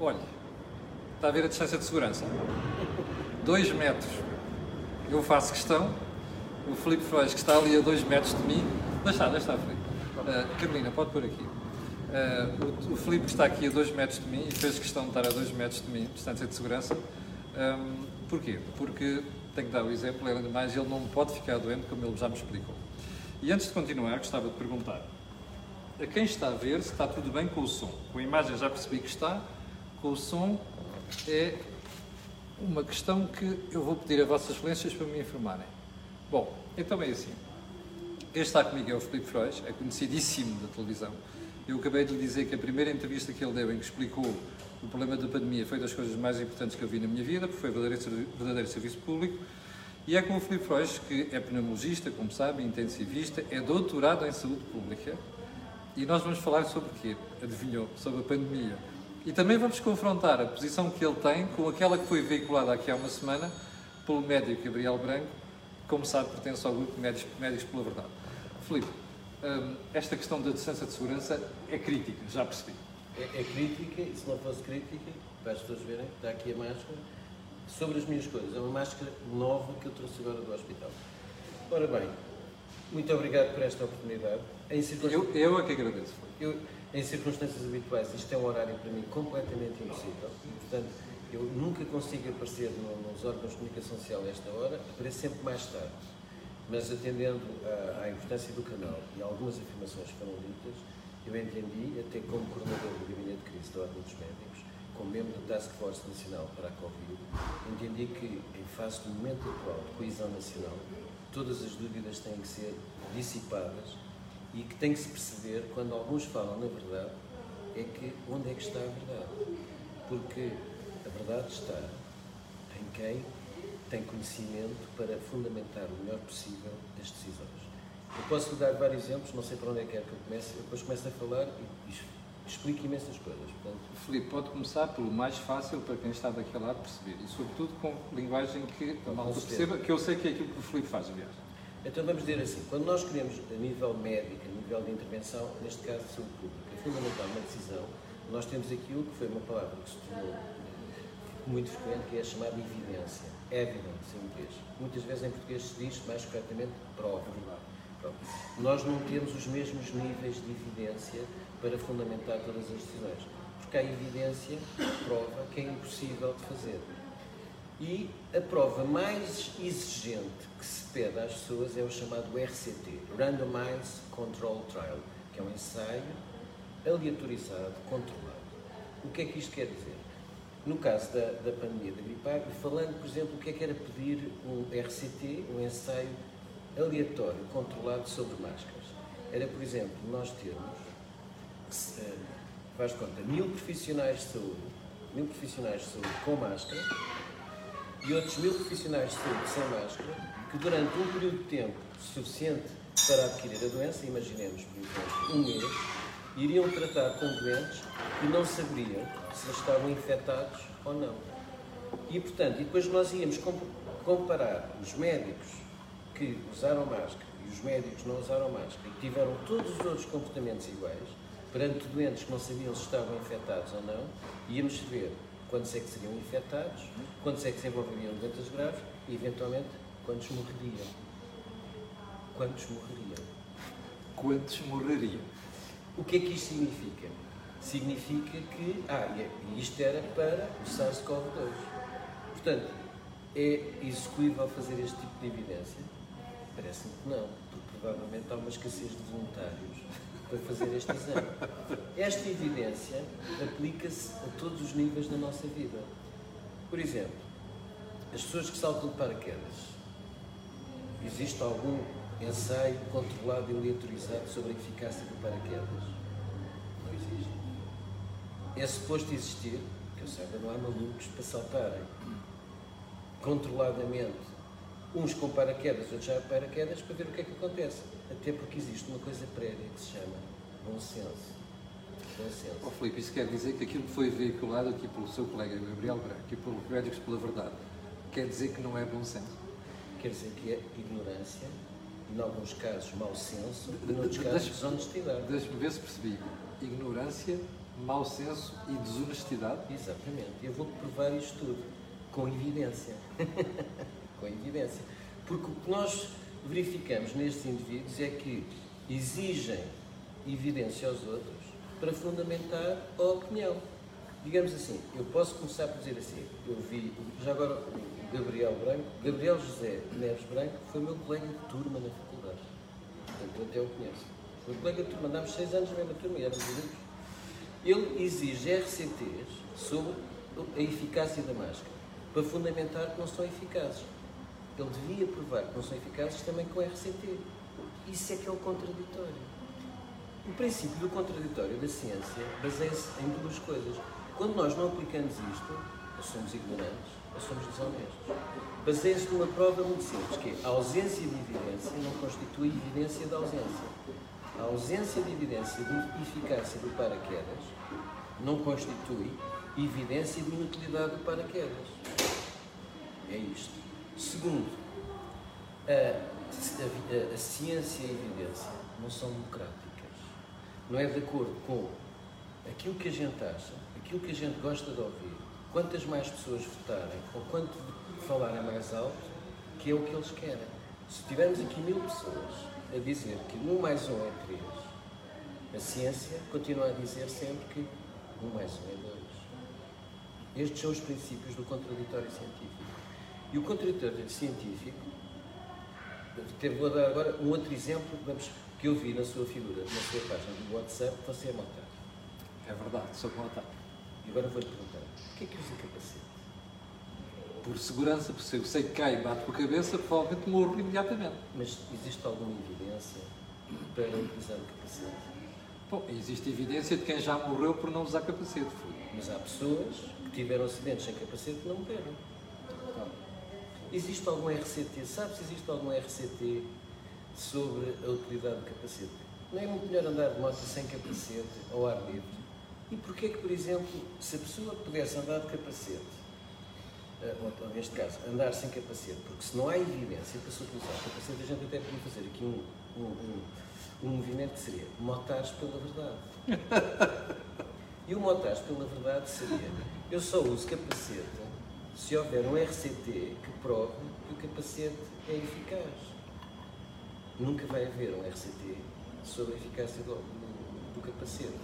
olhe, está a ver a distância de segurança? 2 metros. Eu faço questão, o Filipe Frois, que está ali a 2 metros de mim, deixa, deixa, Filipe. Uh, Carolina, pode pôr aqui. Uh, o, o Filipe está aqui a 2 metros de mim e fez questão de estar a 2 metros de mim, distância de segurança. Um, porquê? Porque tenho que dar o exemplo, além de mais, ele não pode ficar doente, como ele já me explicou. E antes de continuar, gostava de perguntar a quem está a ver se está tudo bem com o som. Com a imagem já percebi que está, com o som é uma questão que eu vou pedir a Vossas Excelências para me informarem. Bom, então é assim. Quem está comigo é o Filipe Frois, é conhecidíssimo da televisão. Eu acabei de lhe dizer que a primeira entrevista que ele deu, em que explicou o problema da pandemia, foi das coisas mais importantes que eu vi na minha vida, porque foi verdadeiro, verdadeiro serviço público. E é com o Filipe Frois, que é pneumologista, como sabem, intensivista, é doutorado em saúde pública. E nós vamos falar sobre o quê? Adivinhou? Sobre a pandemia. E também vamos confrontar a posição que ele tem com aquela que foi veiculada aqui há uma semana pelo médico Gabriel Branco, que, como sabe, pertence ao grupo Médicos, Médicos pela Verdade. Filipe, hum, esta questão da distância de segurança é crítica, já percebi. É, é crítica, e se não fosse crítica, para as pessoas verem, está aqui a máscara, sobre as minhas coisas. É uma máscara nova que eu trouxe agora do hospital. Ora bem, muito obrigado por esta oportunidade. Em circunstâncias... eu, eu é que agradeço. Eu, em circunstâncias habituais, isto é um horário para mim completamente impossível. Portanto, eu nunca consigo aparecer nos órgãos de comunicação social a esta hora, apareço sempre mais tarde. Mas atendendo à, à importância do canal e algumas afirmações que foram ditas, eu entendi, até como coordenador do Gabinete de Crise da Ordem dos Médicos, como membro da Task Force Nacional para a Covid, entendi que, em face do momento atual de coesão nacional, todas as dúvidas têm que ser dissipadas e que tem que se perceber, quando alguns falam na verdade, é que onde é que está a verdade? Porque a verdade está em quem tem conhecimento para fundamentar o melhor possível as decisões. Eu posso dar vários exemplos, não sei para onde é que é que eu comece, eu depois começo a falar e, e explico imensas coisas. Portanto... Filipe, pode começar pelo mais fácil para quem está daquele lado perceber e, sobretudo, com linguagem que a malta perceba, que eu sei que é aquilo que o Filipe faz, aliás. Então vamos dizer assim, quando nós queremos, a nível médico, a nível de intervenção, neste caso de saúde pública, é fundamental uma decisão, nós temos aquilo que foi uma palavra que se tornou muito frequente, que é a chamada evidência. Evidence em inglês. Muitas vezes em português se diz, mais corretamente, prova. Nós não temos os mesmos níveis de evidência para fundamentar todas as decisões. Porque há evidência, prova, que é impossível de fazer. E a prova mais exigente que se pede às pessoas é o chamado RCT, Randomized Control Trial, que é um ensaio aleatorizado, controlado. O que é que isto quer dizer? No caso da, da pandemia da gripe falando, por exemplo, o que é que era pedir um RCT, um ensaio aleatório, controlado sobre máscaras. Era, por exemplo, nós termos, eh, faz conta, mil profissionais de saúde, mil profissionais de saúde com máscara, e outros mil profissionais de saúde sem máscara, que durante um período de tempo suficiente para adquirir a doença, imaginemos, por exemplo, um mês, iriam tratar com doentes que não saberiam se estavam infectados ou não. E, portanto, e depois nós íamos comparar os médicos que usaram máscara e os médicos não usaram máscara e que tiveram todos os outros comportamentos iguais, perante doentes que não sabiam se estavam infectados ou não, íamos ver quantos é que seriam infectados, quantos é que se envolveriam doenças graves e, eventualmente, quantos morreriam. Quantos morreriam? Quantos morreriam? O que é que isto significa? Significa que, ah, e é, isto era para o SARS-CoV-2. Portanto, é execuível fazer este tipo de evidência? Parece-me que não, porque provavelmente há uma escassez de voluntários para fazer este exame. Esta evidência aplica-se a todos os níveis da nossa vida. Por exemplo, as pessoas que saltam de paraquedas. Existe algum ensaio controlado e aleatorizado sobre a eficácia do paraquedas? Não existe. É suposto existir, que eu saiba, não há malucos para saltarem controladamente, uns com paraquedas, outros já paraquedas, para ver o que é que acontece. Até porque existe uma coisa prévia que se chama bom senso. Bom senso. Oh, Filipe, isso quer dizer que aquilo que foi veiculado aqui pelo seu colega Gabriel Branco e pelo Médicos pela Verdade, quer dizer que não é bom senso? Quer dizer que é ignorância, em alguns casos mau senso, em outros casos desonestidade. Deixa-me ver se percebi. Ignorância, mau senso e desonestidade? Exatamente. Eu vou provar isto tudo com evidência. com evidência. Porque o que nós verificamos nestes indivíduos é que exigem evidência aos outros para fundamentar a opinião. Digamos assim, eu posso começar por dizer assim, eu vi, já agora o Gabriel Branco, Gabriel José Neves Branco foi meu colega de turma na faculdade. Portanto, eu até o conheço. Meu colega de turma, andámos seis anos na mesma turma e éramos amigos. Ele exige RCTs sobre a eficácia da máscara, para fundamentar que não são eficazes. Ele devia provar que não são eficazes também com RCT. Isso é que é o contraditório. O princípio do contraditório da ciência baseia-se em duas coisas. Quando nós não aplicamos isto, ou somos ignorantes, ou somos desonestos. Baseia-se numa prova muito simples, que é a ausência de evidência não constitui evidência da ausência. A ausência de evidência de eficácia do paraquedas não constitui evidência de inutilidade do paraquedas. É isto. Segundo, a, a, a, ciência e a evidência não são democráticas. Não é de acordo com aquilo que a gente acha, aquilo que a gente gosta de ouvir, quantas mais pessoas votarem ou quanto falarem mais alto, que é o que eles querem. Se tivermos aqui mil pessoas a dizer que 1 mais 1 é 3, a ciência continua a dizer sempre que 1 mais 1 é 2. Estes são os princípios do contraditório científico. E o contraditório científico, vou dar agora um outro exemplo vamos, que eu vi na sua figura, na sua página do WhatsApp, você é montado. É verdade, sou montado. E agora vou-lhe perguntar, porquê é que usa capacete? Por segurança, porque se eu sei que cai e bate com a cabeça, provavelmente morro imediatamente. Mas existe alguma evidência para utilizar o capacete? Bom, existe evidência de quem já morreu por não usar capacete. Mas há pessoas que tiveram acidentes sem capacete que não morreram. Então, existe algum RCT? Sabe se existe algum RCT sobre a utilidade do capacete? Não é muito melhor andar de moto sem capacete ao ar livre? E porquê que, por exemplo, se a pessoa pudesse andar de capacete, eh, ou neste caso, andar sem capacete, porque se não há evidência para se utilizar o capacete, a gente até podia fazer aqui um, um, um, um movimento que seria motares pela verdade. e o motares pela verdade seria, eu só uso capacete se houver um RCT que prove que o capacete é eficaz. Nunca vai haver um RCT sobre a eficácia do, do, do capacete.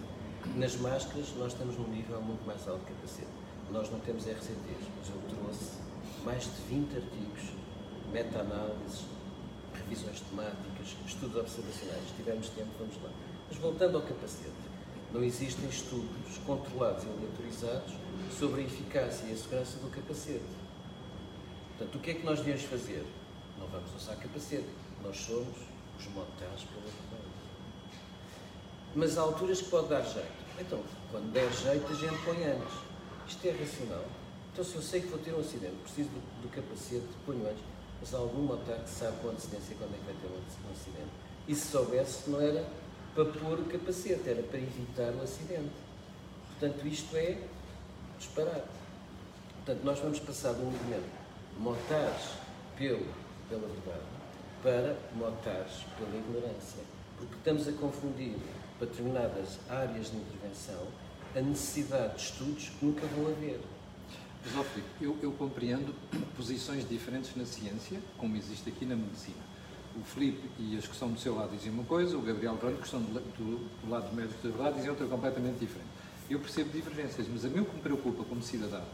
Nas máscaras, nós estamos num nível muito mais alto de capacete. Nós não temos RCTs, mas eu trouxe mais de 20 artigos, meta-análises, revisões temáticas, estudos observacionais. Se tivermos tempo, vamos lá. Mas voltando ao capacete, não existem estudos controlados e aleatorizados sobre a eficácia e a segurança do capacete. Portanto, o que é que nós devemos fazer? Não vamos usar capacete. Nós somos os motares pela verdade. Mas há alturas que pode dar jeito. Então, quando der jeito, a gente põe antes. Isto é racional. Então, se eu sei que vou ter um acidente, preciso do, do capacete, ponho antes. Mas há algum motar que sabe com antecedência quando é que vai ter um acidente. E se soubesse, não era para pôr o capacete, era para evitar o acidente. Portanto, isto é Portanto, nós vamos passar de um movimento motares pelo, pela verdade para motares pela ignorância. Porque estamos a confundir para determinadas áreas de intervenção a necessidade de estudos que nunca vão haver. Mas, eu, eu compreendo posições diferentes na ciência, como existe aqui na medicina. O Filipe e as que estão do seu lado dizem uma coisa, o Gabriel Branco, que estão do, do, do lado do médico da verdade, dizem outra completamente diferente. Eu percebo divergências, mas a mim o que me preocupa como cidadão,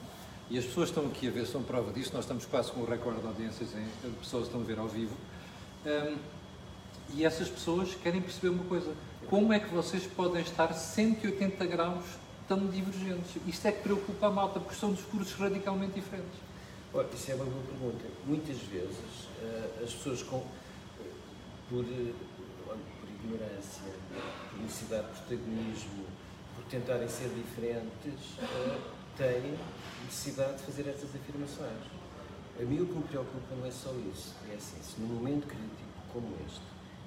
e as pessoas estão aqui a ver, são prova disso, nós estamos quase com o recorde de audiências, em, pessoas estão a ver ao vivo, um, e essas pessoas querem perceber uma coisa, como é que vocês podem estar 180 graus tão divergentes? Isto é que preocupa a malta, porque são discursos radicalmente diferentes. Olha, isso é uma boa pergunta. Muitas vezes uh, as pessoas com, por, uh, por ignorância, por necessidade de protagonismo, tentarem ser diferentes, uh, têm necessidade de fazer estas afirmações. A mim o que me preocupa não é só isso. É assim, se num momento crítico como este,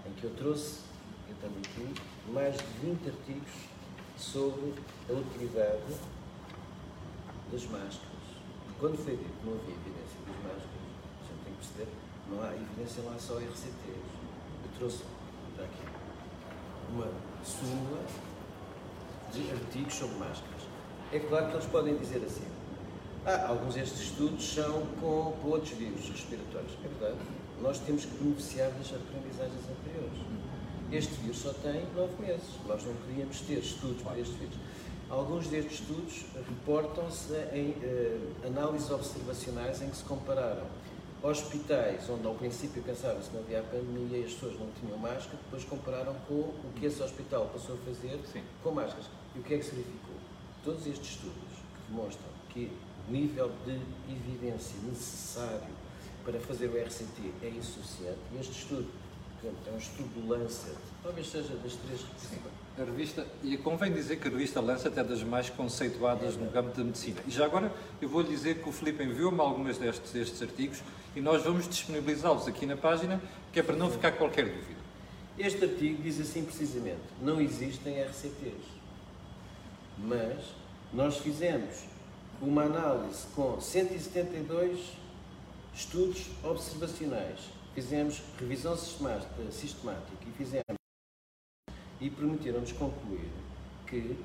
em que eu trouxe, eu também aqui, mais de 20 artigos sobre a utilidade das máscaras. Quando foi dito que não havia evidência das máscaras, a gente tem que perceber, não há evidência lá só RCTs. Eu trouxe, está aqui, uma súmula artigos sobre máscaras. É claro que eles podem dizer assim, ah, alguns destes estudos são com, com outros vírus respiratórios. É verdade. Nós temos que beneficiar das aprendizagens anteriores. Este vírus só tem nove meses. Nós não podíamos ter estudos para este vírus. Alguns destes estudos reportam-se em uh, análises observacionais em que se compararam hospitais onde ao princípio pensava-se que não havia pandemia e as pessoas não tinham máscara, depois compararam com o que esse hospital passou a fazer Sim. com máscaras. E o que é que se verificou? Todos estes estudos que demonstram que o nível de evidência necessário para fazer o RCT é insuficiente, e este estudo, é um estudo do Lancet, talvez seja das três a revista, e convém dizer que a revista Lancet é das mais conceituadas é no campo da medicina. E já agora eu vou lhe dizer que o Filipe enviou-me alguns destes, destes artigos e nós vamos disponibilizá-los aqui na página, que é para não ficar qualquer dúvida. Este artigo diz assim precisamente: não existem RCTs, mas nós fizemos uma análise com 172 estudos observacionais, fizemos revisão sistemática e fizemos e permitiram-nos concluir que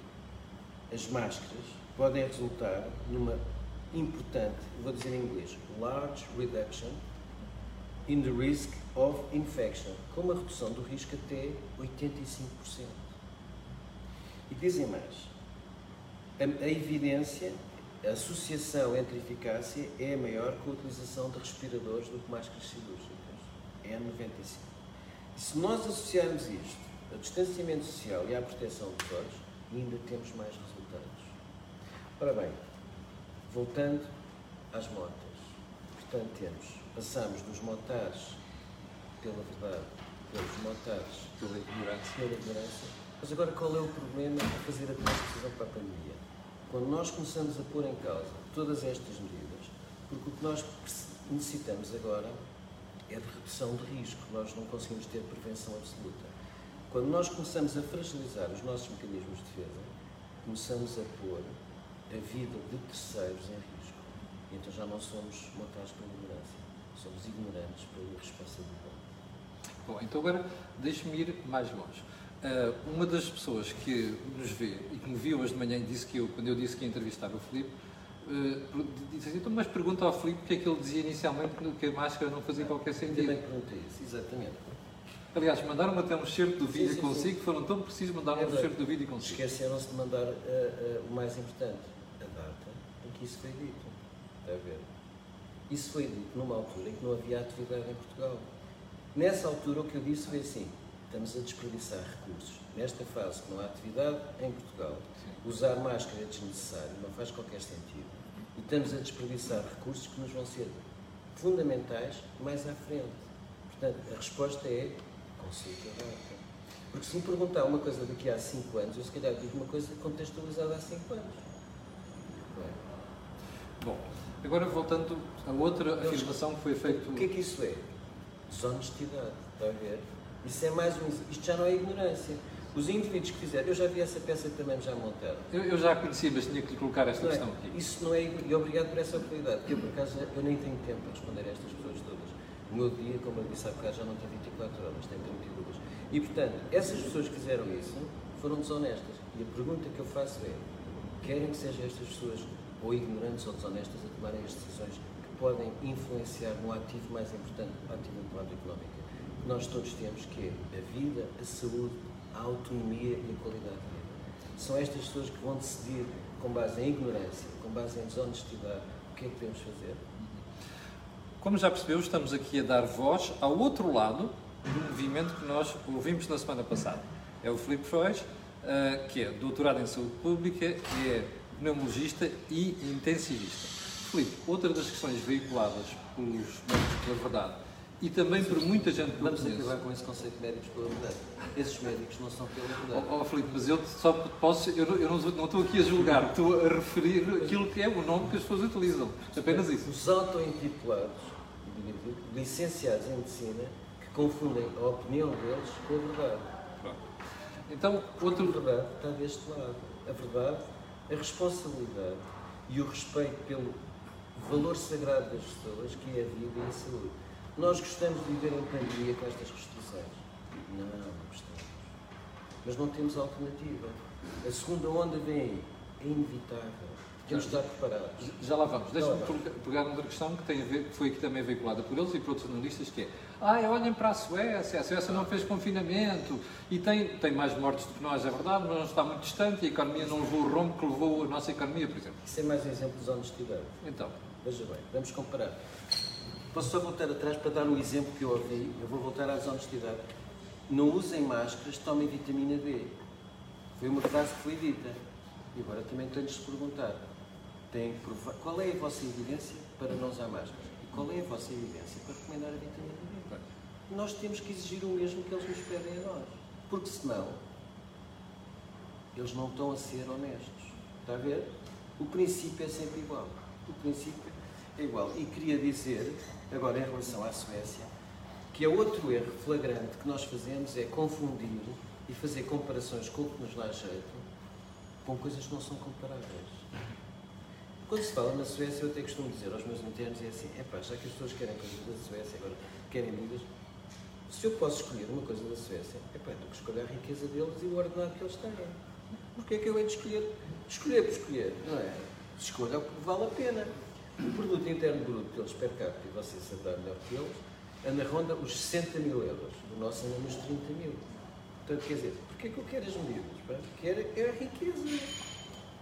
as máscaras podem resultar numa importante, vou dizer em inglês, large reduction in the risk of infection, com uma redução do risco até 85%. E dizem mais, a, a evidência, a associação entre eficácia é maior com a utilização de respiradores do que máscaras cirúrgicas. É 95. E se nós associarmos isto ao distanciamento social e à proteção dos olhos, ainda temos mais resultados. Ora bem, voltando às motas. Portanto, temos, passamos dos motares pela verdade, pelos motares pela ignorância. pela ignorância. Mas agora qual é o problema de fazer a decisão para a pandemia? Quando nós começamos a pôr em causa todas estas medidas, porque o que nós necessitamos agora é de redução de risco, nós não conseguimos ter prevenção absoluta. Quando nós começamos a fragilizar os nossos mecanismos de defesa, começamos a pôr a vida de terceiros em risco. Então já não somos mortais pela ignorância, somos ignorantes pela irresponsabilidade. Bom, então agora deixe-me ir mais longe. Uh, uma das pessoas que nos vê e que me viu hoje de manhã e disse que eu, quando eu disse que ia entrevistar o Filipe, uh, disse assim, então, mas pergunta ao Filipe porque é que ele dizia inicialmente que a máscara não fazia qualquer sentido. Também perguntei isso, exatamente. Aliás, mandaram até um excerto do vídeo sim, sim, consigo, sim. foram tão precisos, mandaram é um excerto do vídeo consigo. Esqueceram-se de mandar uh, uh, o mais importante, a data em que isso foi dito. Está a ver? Isso foi dito numa altura em que não havia atividade em Portugal. Nessa altura, o que eu disse foi assim: estamos a desperdiçar recursos. Nesta fase que não há atividade em Portugal, usar máscara é desnecessário, não faz qualquer sentido. E estamos a desperdiçar recursos que nos vão ser fundamentais mais à frente. Portanto, a resposta é consigo Porque se me perguntar uma coisa daqui a 5 anos, eu se calhar digo uma coisa contextualizada há 5 anos. É? Bom, agora voltando a outra afirmação que foi feita. O que é que isso é? Desonestidade, está a ver? Isso é mais um. Isto já não é ignorância. Os indivíduos que fizeram, eu já vi essa peça também já montada. Eu, eu já a conheci, mas tinha que lhe colocar esta não é? questão é, aqui. Isso não é. E obrigado por essa oportunidade, porque eu, por acaso, eu nem tenho tempo para responder a estas pessoas todas. O meu dia, como eu disse há bocado, já não tem 24 horas, tem 32. E, portanto, essas pessoas que fizeram isso foram desonestas. E a pergunta que eu faço é: querem que sejam estas pessoas ou ignorantes ou desonestas a tomarem as decisões que podem influenciar no ativo mais importante, o ativo económico, nós todos temos, que é a vida, a saúde, a autonomia e a qualidade de vida. São estas pessoas que vão decidir, com base em ignorância, com base em desonestidade, o que é que devemos fazer como já percebeu, estamos aqui a dar voz ao outro lado do movimento que nós ouvimos na semana passada. É o Filipe Frois, eh, que é doutorado em saúde pública, é pneumologista e intensivista. Filipe, outra das questões veiculadas pelos médicos pela verdade e também por muita gente que Vamos acabar com esse conceito de médicos pela verdade. Esses médicos não são pela verdade. Oh, oh Filipe, mas eu só posso, eu, eu não, não, estou aqui a julgar, estou a referir aquilo que é o nome que as pessoas utilizam. Apenas isso. Os auto-intitulados, licenciados em medicina, que confundem a opinião deles com a verdade. Então, outro... A verdade está deste lado. A verdade, a responsabilidade e o respeito pelo valor sagrado das pessoas, que é a vida e a saúde. Nós gostamos de viver em pandemia com estas restrições? Não, não gostamos. Mas não temos alternativa. A segunda onda vem aí. É inevitável. Temos de estar preparados. Já lá vamos. Deixa-me pegar uma questão que, tem a ver, que foi aqui também veiculada por eles e por outros analistas, que é ah, olhem para a Suécia, a Suécia não fez confinamento e tem, tem mais mortes do que nós, é verdade, mas não está muito distante e a economia não levou o rombo que levou a nossa economia, por exemplo. Isso é mais um exemplo de desonestidade. Então, Veja bem, vamos comparar. Posso só voltar atrás para dar um exemplo que eu ouvi? Eu vou voltar à desonestidade. Não usem máscaras, tomem vitamina B. Foi uma frase que foi dita. E agora também tenho de se perguntar. Tem qual é a vossa evidência para não usar máscaras? E qual é a vossa evidência para recomendar a vitamina B? Nós temos que exigir o mesmo que eles nos pedem a nós. Porque senão, eles não estão a ser honestos. Está a ver? O princípio é sempre igual. O princípio é igual. E queria dizer, agora em relação à Suécia, que é outro erro flagrante que nós fazemos é confundir e fazer comparações com o que nos dá jeito com coisas que não são comparáveis. Quando se fala na Suécia, eu até costumo dizer aos meus internos, é assim, epá, já que as pessoas querem coisas da Suécia, agora querem medidas, se eu posso escolher uma coisa da Suécia, epá, tenho que escolher a riqueza deles e o ordenado que eles têm. Porquê é que eu hei de escolher? Escolher por escolher, não é? Escolha o que vale a pena. O produto interno bruto deles per capita, e você saberá melhor que eles, anda ronda os 60 mil euros. O nosso anda nos 30 mil. Portanto, quer dizer, porquê que eu quero as medidas? pá? Quero é a riqueza.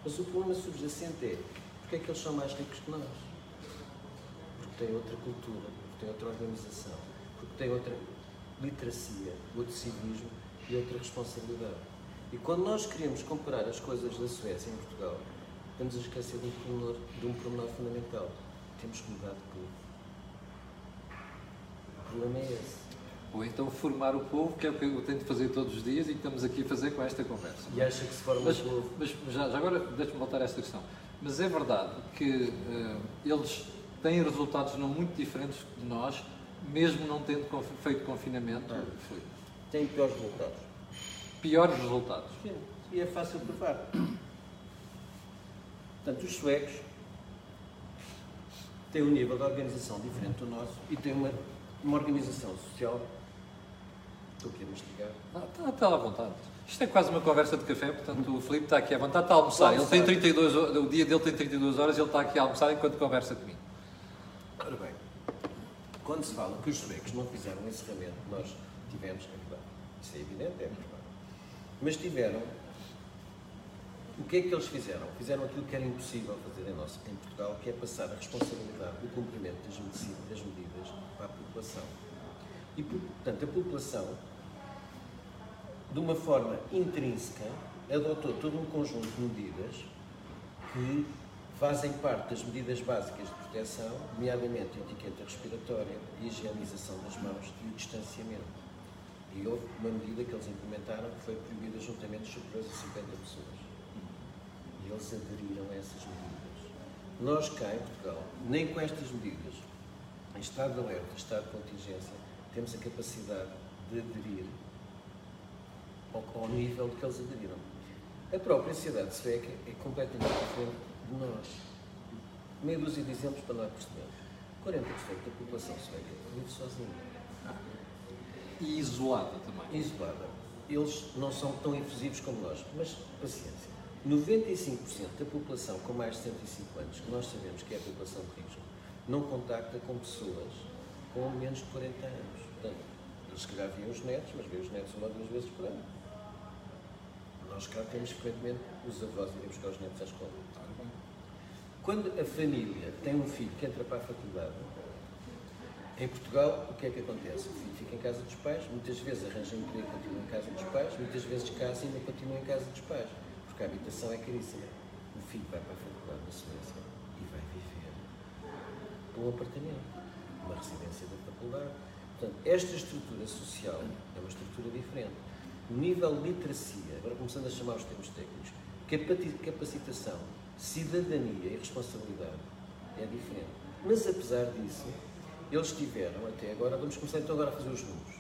Mas o problema subjacente é, porquê é que eles são mais ricos que nós? Porque têm outra cultura, porque têm outra organização, porque têm outra literacia, outro civismo e outra responsabilidade. E quando nós queremos comparar as coisas da Suécia em Portugal, estamos a esquecer de um pormenor, de um pormenor fundamental. Temos que mudar de povo. O problema é esse. ou então formar o povo, que é o que eu tento fazer todos os dias e que estamos aqui a fazer com esta conversa. E acha que se forma Mas, um povo. mas já, já agora, deixa-me voltar a esta questão. Mas é verdade que eh, eles têm resultados não muito diferentes de nós, mesmo não tendo conf- feito confinamento, Ah. foi. Tem piores resultados. piores resultados. Sim, e é fácil provar. Portanto, os suecos têm um nível de organização diferente do nosso e têm uma, uma organização social. Estou aqui a mastigar. Ah, está, está à vontade. Isto é quase uma conversa de café, portanto o Filipe está aqui à vontade, está a almoçar. Ele tem 32, ho- o dia dele tem 32 horas e ele está aqui a almoçar enquanto conversa comigo. Ora bem, quando se fala que os suecos não fizeram o encerramento que nós tivemos, é. Isso é evidente, é verdade. Mas tiveram. O que é que eles fizeram? Fizeram aquilo que era impossível fazer em, nosso, em Portugal, que é passar a responsabilidade do cumprimento das, medici- das medidas para a população. E, portanto, a população, de uma forma intrínseca, adotou todo um conjunto de medidas que fazem parte das medidas básicas de proteção, nomeadamente a etiqueta respiratória, a higienização das mãos e o distanciamento. E houve uma medida que eles implementaram que foi proibir ajuntamentos superiores a 50 pessoas. E eles aderiram a essas medidas. Nós cá em Portugal, nem com estas medidas, em estado de alerta, estado de contingência, temos a capacidade de aderir ao, ao nível de que eles aderiram. A própria sociedade sueca é completamente diferente de nós. Meia dúzia de exemplos para nós percebermos. 40% da população sueca vive sozinha, E isolada também. isolada. Eles não são tão efusivos como nós, mas paciência. 95% da população com mais de 105 anos, que nós sabemos que é a população de risco, não contacta com pessoas com menos de 40 anos. Portanto, eles se calhar viam os netos, mas veem os netos uma ou duas vezes por ano. Nós cá temos frequentemente os avós irem buscar os netos à escola. Quando a família tem um filho que entra para a faculdade, em Portugal, o que é que acontece? O filho fica em casa dos pais, muitas vezes arranja emprego e continua em casa dos pais, muitas vezes casa e ainda continua em casa dos pais, porque a habitação é caríssima. O filho vai para a faculdade na Suécia e vai viver num apartamento, uma residência da faculdade. Portanto, esta estrutura social é uma estrutura diferente. O nível de literacia, agora começando a chamar os termos técnicos, capacitação, cidadania e responsabilidade é diferente. Mas apesar disso, eles tiveram até agora, vamos começar então agora a fazer os números.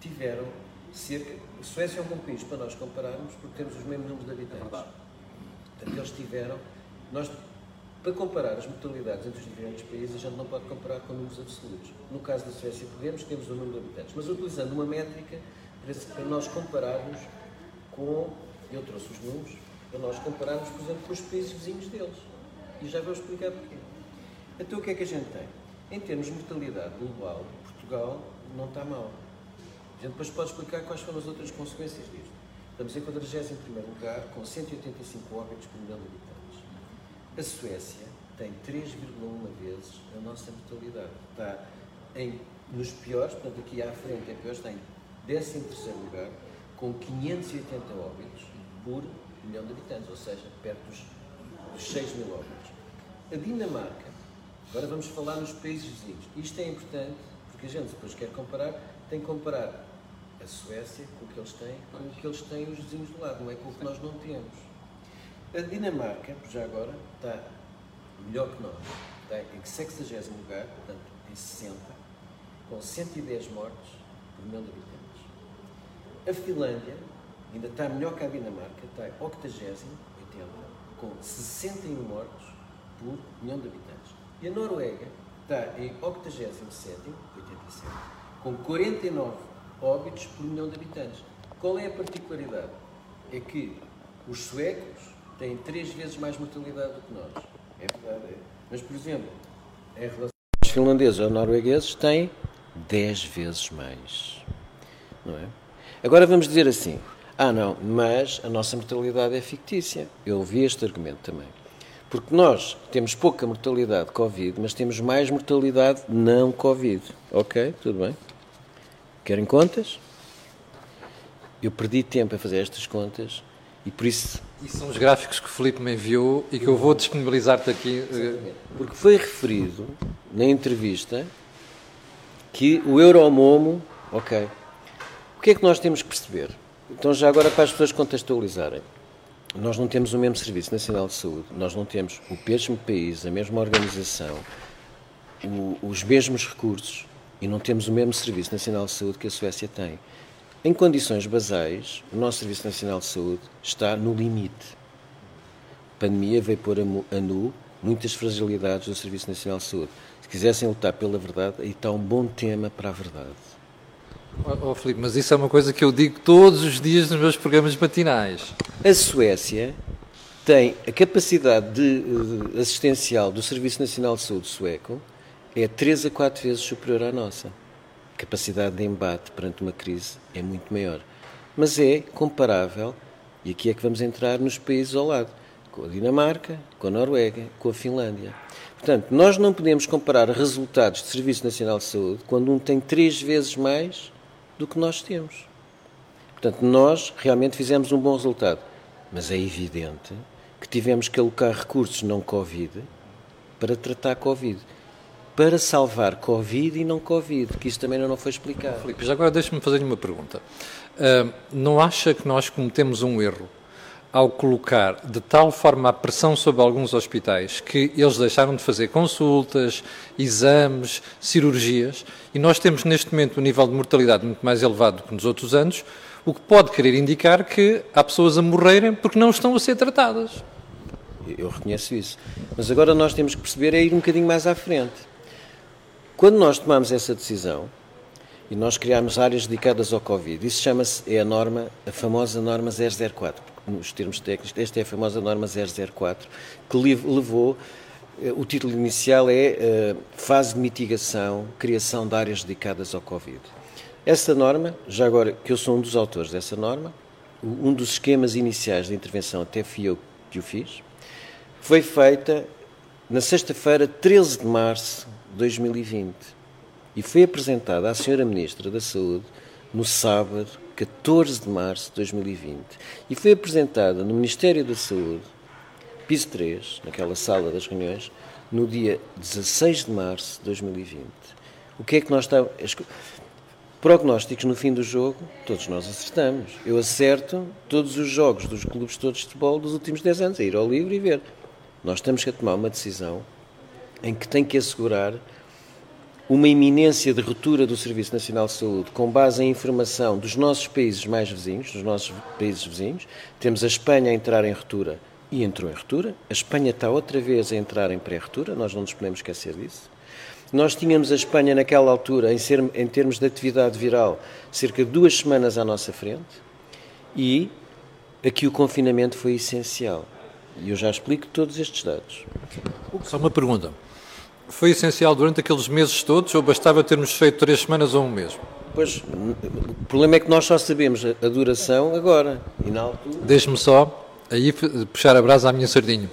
Tiveram cerca. A Suécia é um bom país para nós compararmos porque temos os mesmos números de habitantes. verdade. Portanto, eles tiveram. Nós, para comparar as mortalidades entre os diferentes países, a gente não pode comparar com números absolutos. No caso da Suécia, podemos, temos o número de habitantes, mas utilizando uma métrica para nós compararmos com Eu trouxe os números para nós compararmos, por exemplo, com os países vizinhos deles. E já vou explicar porquê. Então o que é que a gente tem? Em termos de mortalidade global, Portugal não está mal. A gente depois pode explicar quais foram as outras consequências disto. Estamos em 41 lugar, com 185 óbitos por milhão de habitantes. A Suécia tem 3,1 vezes a nossa mortalidade. Está em, nos piores, portanto aqui à frente é pior, está em 13 lugar, com 580 óbitos por milhão de habitantes, ou seja, perto dos, dos 6 mil óbitos. A Dinamarca, agora vamos falar nos países vizinhos. Isto é importante porque a gente depois quer comparar, tem que comparar a Suécia com o que eles têm, com o que eles têm os vizinhos do lado, não é com o que nós não temos. A Dinamarca, já agora, está melhor que nós, está em 60 lugar, portanto em 60, com 110 mortes por milhão de habitantes. A Finlândia ainda está melhor que a Dinamarca, está em 80, 80, com 61 mortos por milhão de habitantes. E a Noruega está em 87, 87, com 49 óbitos por milhão de habitantes. Qual é a particularidade? É que os suecos têm três vezes mais mortalidade do que nós. É verdade, é. Mas, por exemplo, em relação aos finlandeses ou noruegueses, têm 10 vezes mais. Não é? Agora vamos dizer assim: ah, não, mas a nossa mortalidade é fictícia. Eu ouvi este argumento também. Porque nós temos pouca mortalidade Covid, mas temos mais mortalidade não Covid. Ok? Tudo bem? Querem contas? Eu perdi tempo a fazer estas contas e por isso. E são os gráficos que o Filipe me enviou e que eu vou disponibilizar-te aqui. Exatamente. Porque foi referido na entrevista que o Euromomo. Ok. O que é que nós temos que perceber? Então, já agora para as pessoas contextualizarem. Nós não temos o mesmo Serviço Nacional de Saúde, nós não temos o mesmo país, a mesma organização, o, os mesmos recursos e não temos o mesmo Serviço Nacional de Saúde que a Suécia tem. Em condições basais, o nosso Serviço Nacional de Saúde está no limite. A pandemia veio pôr a nu muitas fragilidades do Serviço Nacional de Saúde. Se quisessem lutar pela verdade, aí está um bom tema para a verdade. Oh, oh, Filipe, mas isso é uma coisa que eu digo todos os dias nos meus programas matinais. A Suécia tem a capacidade de, de, eh, assistencial do Serviço Nacional de Saúde sueco é 3 a 4 vezes superior à nossa. A capacidade de embate perante uma crise é muito maior. Mas é comparável, e aqui é que vamos entrar nos países ao lado, com a Dinamarca, com a Noruega, com a Finlândia. Portanto, nós não podemos comparar resultados de Serviço Nacional de Saúde quando um tem três vezes mais do que nós temos. Portanto, nós realmente fizemos um bom resultado, mas é evidente que tivemos que alocar recursos não Covid para tratar Covid. Para salvar Covid e não Covid, que isso também não foi explicado. Filipe, já agora deixe-me fazer-lhe uma pergunta. Uh, não acha que nós cometemos um erro ao colocar de tal forma a pressão sobre alguns hospitais que eles deixaram de fazer consultas, exames, cirurgias e nós temos neste momento um nível de mortalidade muito mais elevado do que nos outros anos, o que pode querer indicar que há pessoas a morrerem porque não estão a ser tratadas. Eu reconheço isso. Mas agora nós temos que perceber é ir um bocadinho mais à frente. Quando nós tomamos essa decisão, e nós criámos áreas dedicadas ao Covid. Isso chama-se, é a norma, a famosa norma 004, nos termos técnicos, esta é a famosa norma 004, que levou, eh, o título inicial é uh, Fase de Mitigação, Criação de Áreas Dedicadas ao Covid. Essa norma, já agora que eu sou um dos autores dessa norma, um dos esquemas iniciais de intervenção, até fui eu que o fiz, foi feita na sexta-feira, 13 de março 2020 e foi apresentada à Sra. Ministra da Saúde no sábado, 14 de março de 2020. E foi apresentada no Ministério da Saúde, piso 3, naquela sala das reuniões, no dia 16 de março de 2020. O que é que nós estamos. Prognósticos no fim do jogo, todos nós acertamos. Eu acerto todos os jogos dos clubes todos de futebol dos últimos 10 anos, a ir ao livro e ver. Nós temos que tomar uma decisão em que tem que assegurar uma iminência de ruptura do Serviço Nacional de Saúde com base em informação dos nossos países mais vizinhos, dos nossos países vizinhos. Temos a Espanha a entrar em ruptura e entrou em ruptura. A Espanha está outra vez a entrar em pré-ruptura, nós não nos podemos esquecer disso. Nós tínhamos a Espanha naquela altura, em, ser, em termos de atividade viral, cerca de duas semanas à nossa frente e Aqui o confinamento foi essencial. E eu já explico todos estes dados. Só uma pergunta. Foi essencial durante aqueles meses todos ou bastava termos feito três semanas ou um mês? Pois, o problema é que nós só sabemos a duração agora. E na altura... Deixe-me só aí puxar a brasa à minha sardinha.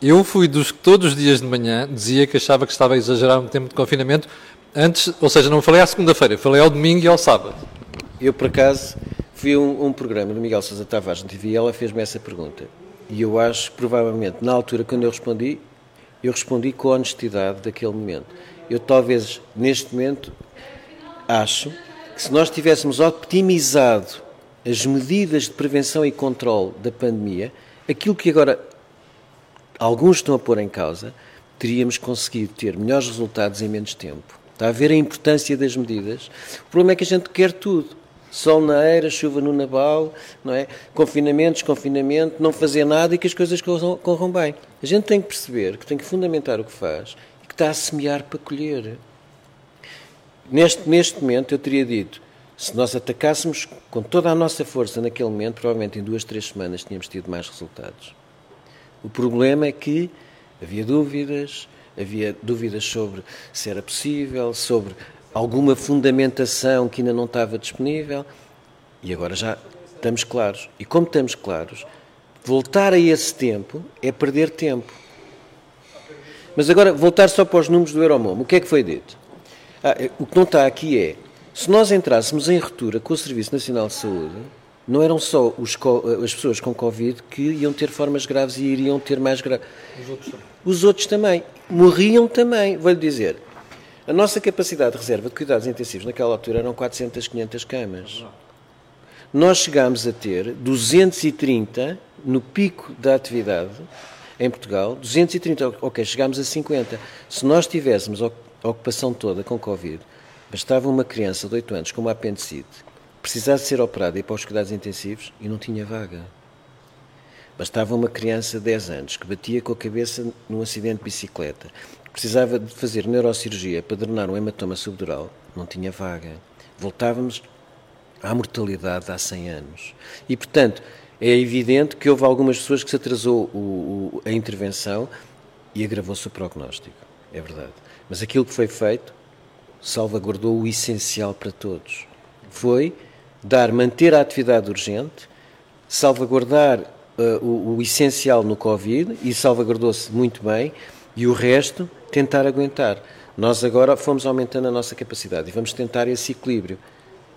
Eu fui dos que todos os dias de manhã dizia que achava que estava a exagerar um tempo de confinamento antes, ou seja, não falei à segunda-feira, falei ao domingo e ao sábado. Eu, por acaso, a um, um programa do Miguel Sousa Tavares na TV e ela fez-me essa pergunta. E eu acho que, provavelmente, na altura, quando eu respondi, eu respondi com a honestidade daquele momento. Eu, talvez, neste momento, acho que se nós tivéssemos optimizado as medidas de prevenção e controle da pandemia, aquilo que agora alguns estão a pôr em causa, teríamos conseguido ter melhores resultados em menos tempo. Está a ver a importância das medidas. O problema é que a gente quer tudo. Sol na eira, chuva no naval, não é? confinamento, desconfinamento, não fazer nada e que as coisas corram, corram bem. A gente tem que perceber que tem que fundamentar o que faz e que está a semear para colher. Neste, neste momento, eu teria dito, se nós atacássemos com toda a nossa força naquele momento, provavelmente em duas, três semanas tínhamos tido mais resultados. O problema é que havia dúvidas, havia dúvidas sobre se era possível, sobre alguma fundamentação que ainda não estava disponível, e agora já estamos claros. E como estamos claros, voltar a esse tempo é perder tempo. Mas agora, voltar só para os números do Euromom, o que é que foi dito? Ah, o que não está aqui é, se nós entrássemos em ruptura com o Serviço Nacional de Saúde, não eram só os, as pessoas com Covid que iam ter formas graves e iriam ter mais graves. Os outros também. Os outros também. Morriam também, vou-lhe dizer. A nossa capacidade de reserva de cuidados intensivos naquela altura eram 400, 500 camas. Nós chegámos a ter 230 no pico da atividade em Portugal, 230, ok, chegámos a 50. Se nós tivéssemos a ocupação toda com Covid, bastava uma criança de 8 anos com uma apendicite precisasse ser operada e ir para os cuidados intensivos e não tinha vaga. Bastava uma criança de 10 anos que batia com a cabeça num acidente de bicicleta, precisava de fazer neurocirurgia para drenar um hematoma subdural, não tinha vaga. Voltávamos à mortalidade de há 100 anos. E, portanto, é evidente que houve algumas pessoas que se atrasou o, o, a intervenção e agravou-se o prognóstico. É verdade. Mas aquilo que foi feito salvaguardou o essencial para todos. Foi dar, manter a atividade urgente, salvaguardar uh, o, o, essencial no Covid, e salvaguardou-se muito bem, e o resto tentar aguentar. Nós agora fomos aumentando a nossa capacidade e vamos tentar esse equilíbrio.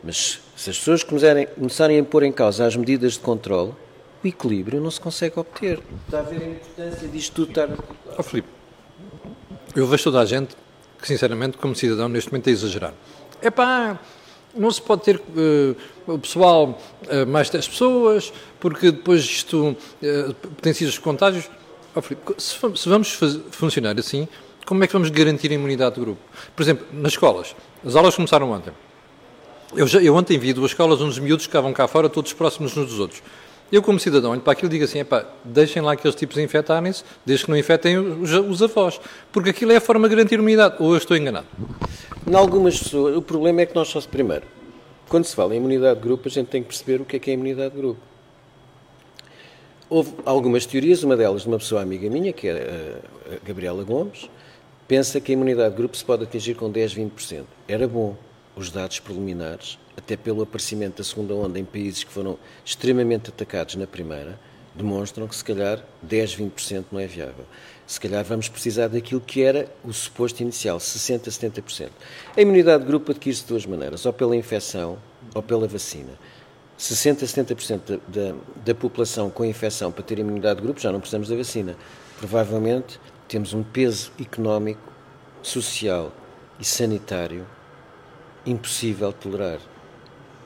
Mas se as pessoas começarem, começarem a pôr em causa as medidas de controle, o equilíbrio não se consegue obter. Está a ver a importância disto tudo estar. Oh, Filipe, eu vejo toda a gente que, sinceramente, como cidadão, neste momento é exagerar. É pá, não se pode ter uh, o pessoal uh, mais 10 pessoas, porque depois isto uh, potencia os contágios. Oh, Filipe, se, se, vamos fazer, funcionar assim, como é que vamos garantir a imunidade do grupo? Por exemplo, nas escolas, as aulas começaram ontem. Eu, já, eu ontem vi duas escolas, uns miúdos que estavam cá fora, todos próximos uns dos outros. Eu, como cidadão, olho para aquilo e digo assim: epá, deixem lá aqueles tipos infectarem-se, desde que não infectem os, os, avós. Porque aquilo é a forma de garantir a imunidade. Ou eu estou enganado? Em algumas pessoas, o problema é que nós só, primeiro, quando se fala em imunidade de grupo, a gente tem que perceber o que é que é imunidade de grupo. Houve algumas teorias, uma delas de uma pessoa amiga minha, que era a Gabriela Gomes, pensa que a imunidade de grupo se pode atingir com 10, 20%. Era bom. Os dados preliminares, até pelo aparecimento da segunda onda em países que foram extremamente atacados na primeira, demonstram que se calhar 10, 20% não é viável se calhar vamos precisar daquilo que era o suposto inicial, 60%, 70%. A imunidade de grupo adquire-se de duas maneiras, ou pela infecção ou pela vacina. 60%, 70% da, da, da população com infecção para ter imunidade de grupo já não precisamos da vacina. Provavelmente temos um peso económico, social e sanitário impossível de tolerar.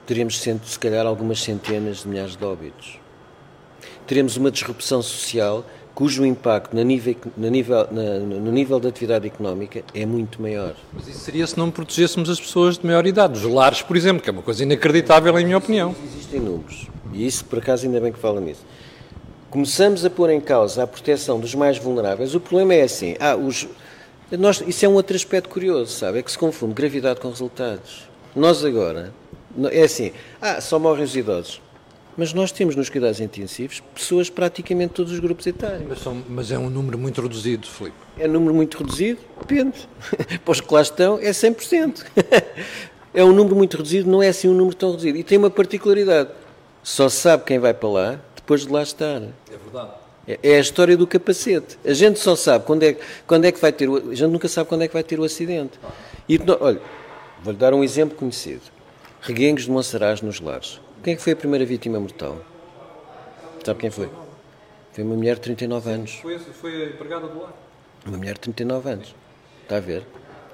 Teremos, se calhar, algumas centenas de milhares de óbitos. Teremos uma disrupção social cujo impacto na nível, na nível, na, no nível da atividade económica é muito maior. Mas isso seria se não protegêssemos as pessoas de maior idade, os lares, por exemplo, que é uma coisa inacreditável, em minha opinião. Existem números, e isso, por acaso, ainda bem que fala nisso. Começamos a pôr em causa a proteção dos mais vulneráveis. O problema é assim: ah, os, nós, isso é um outro aspecto curioso, sabe? É que se confunde gravidade com resultados. Nós agora, é assim: ah, só morrem os idosos. Mas nós temos nos cuidados intensivos pessoas praticamente todos os grupos etários. Mas, são, mas é um número muito reduzido, Filipe. É um número muito reduzido? Depende. Para os que lá estão é 100%. é um número muito reduzido, não é assim um número tão reduzido. E tem uma particularidade. Só sabe quem vai para lá depois de lá estar. É verdade. É, é a história do capacete. A gente só sabe quando é, quando é que vai ter o, a gente nunca sabe quando é que vai ter o acidente. E, olha, vou-lhe dar um exemplo conhecido. Reguengos de Monsaraz nos lares. Quem é que foi a primeira vítima mortal? Sabe quem foi? Foi uma mulher de 39 anos. Foi, foi a empregada do lar. Uma mulher de 39 anos. Está a ver?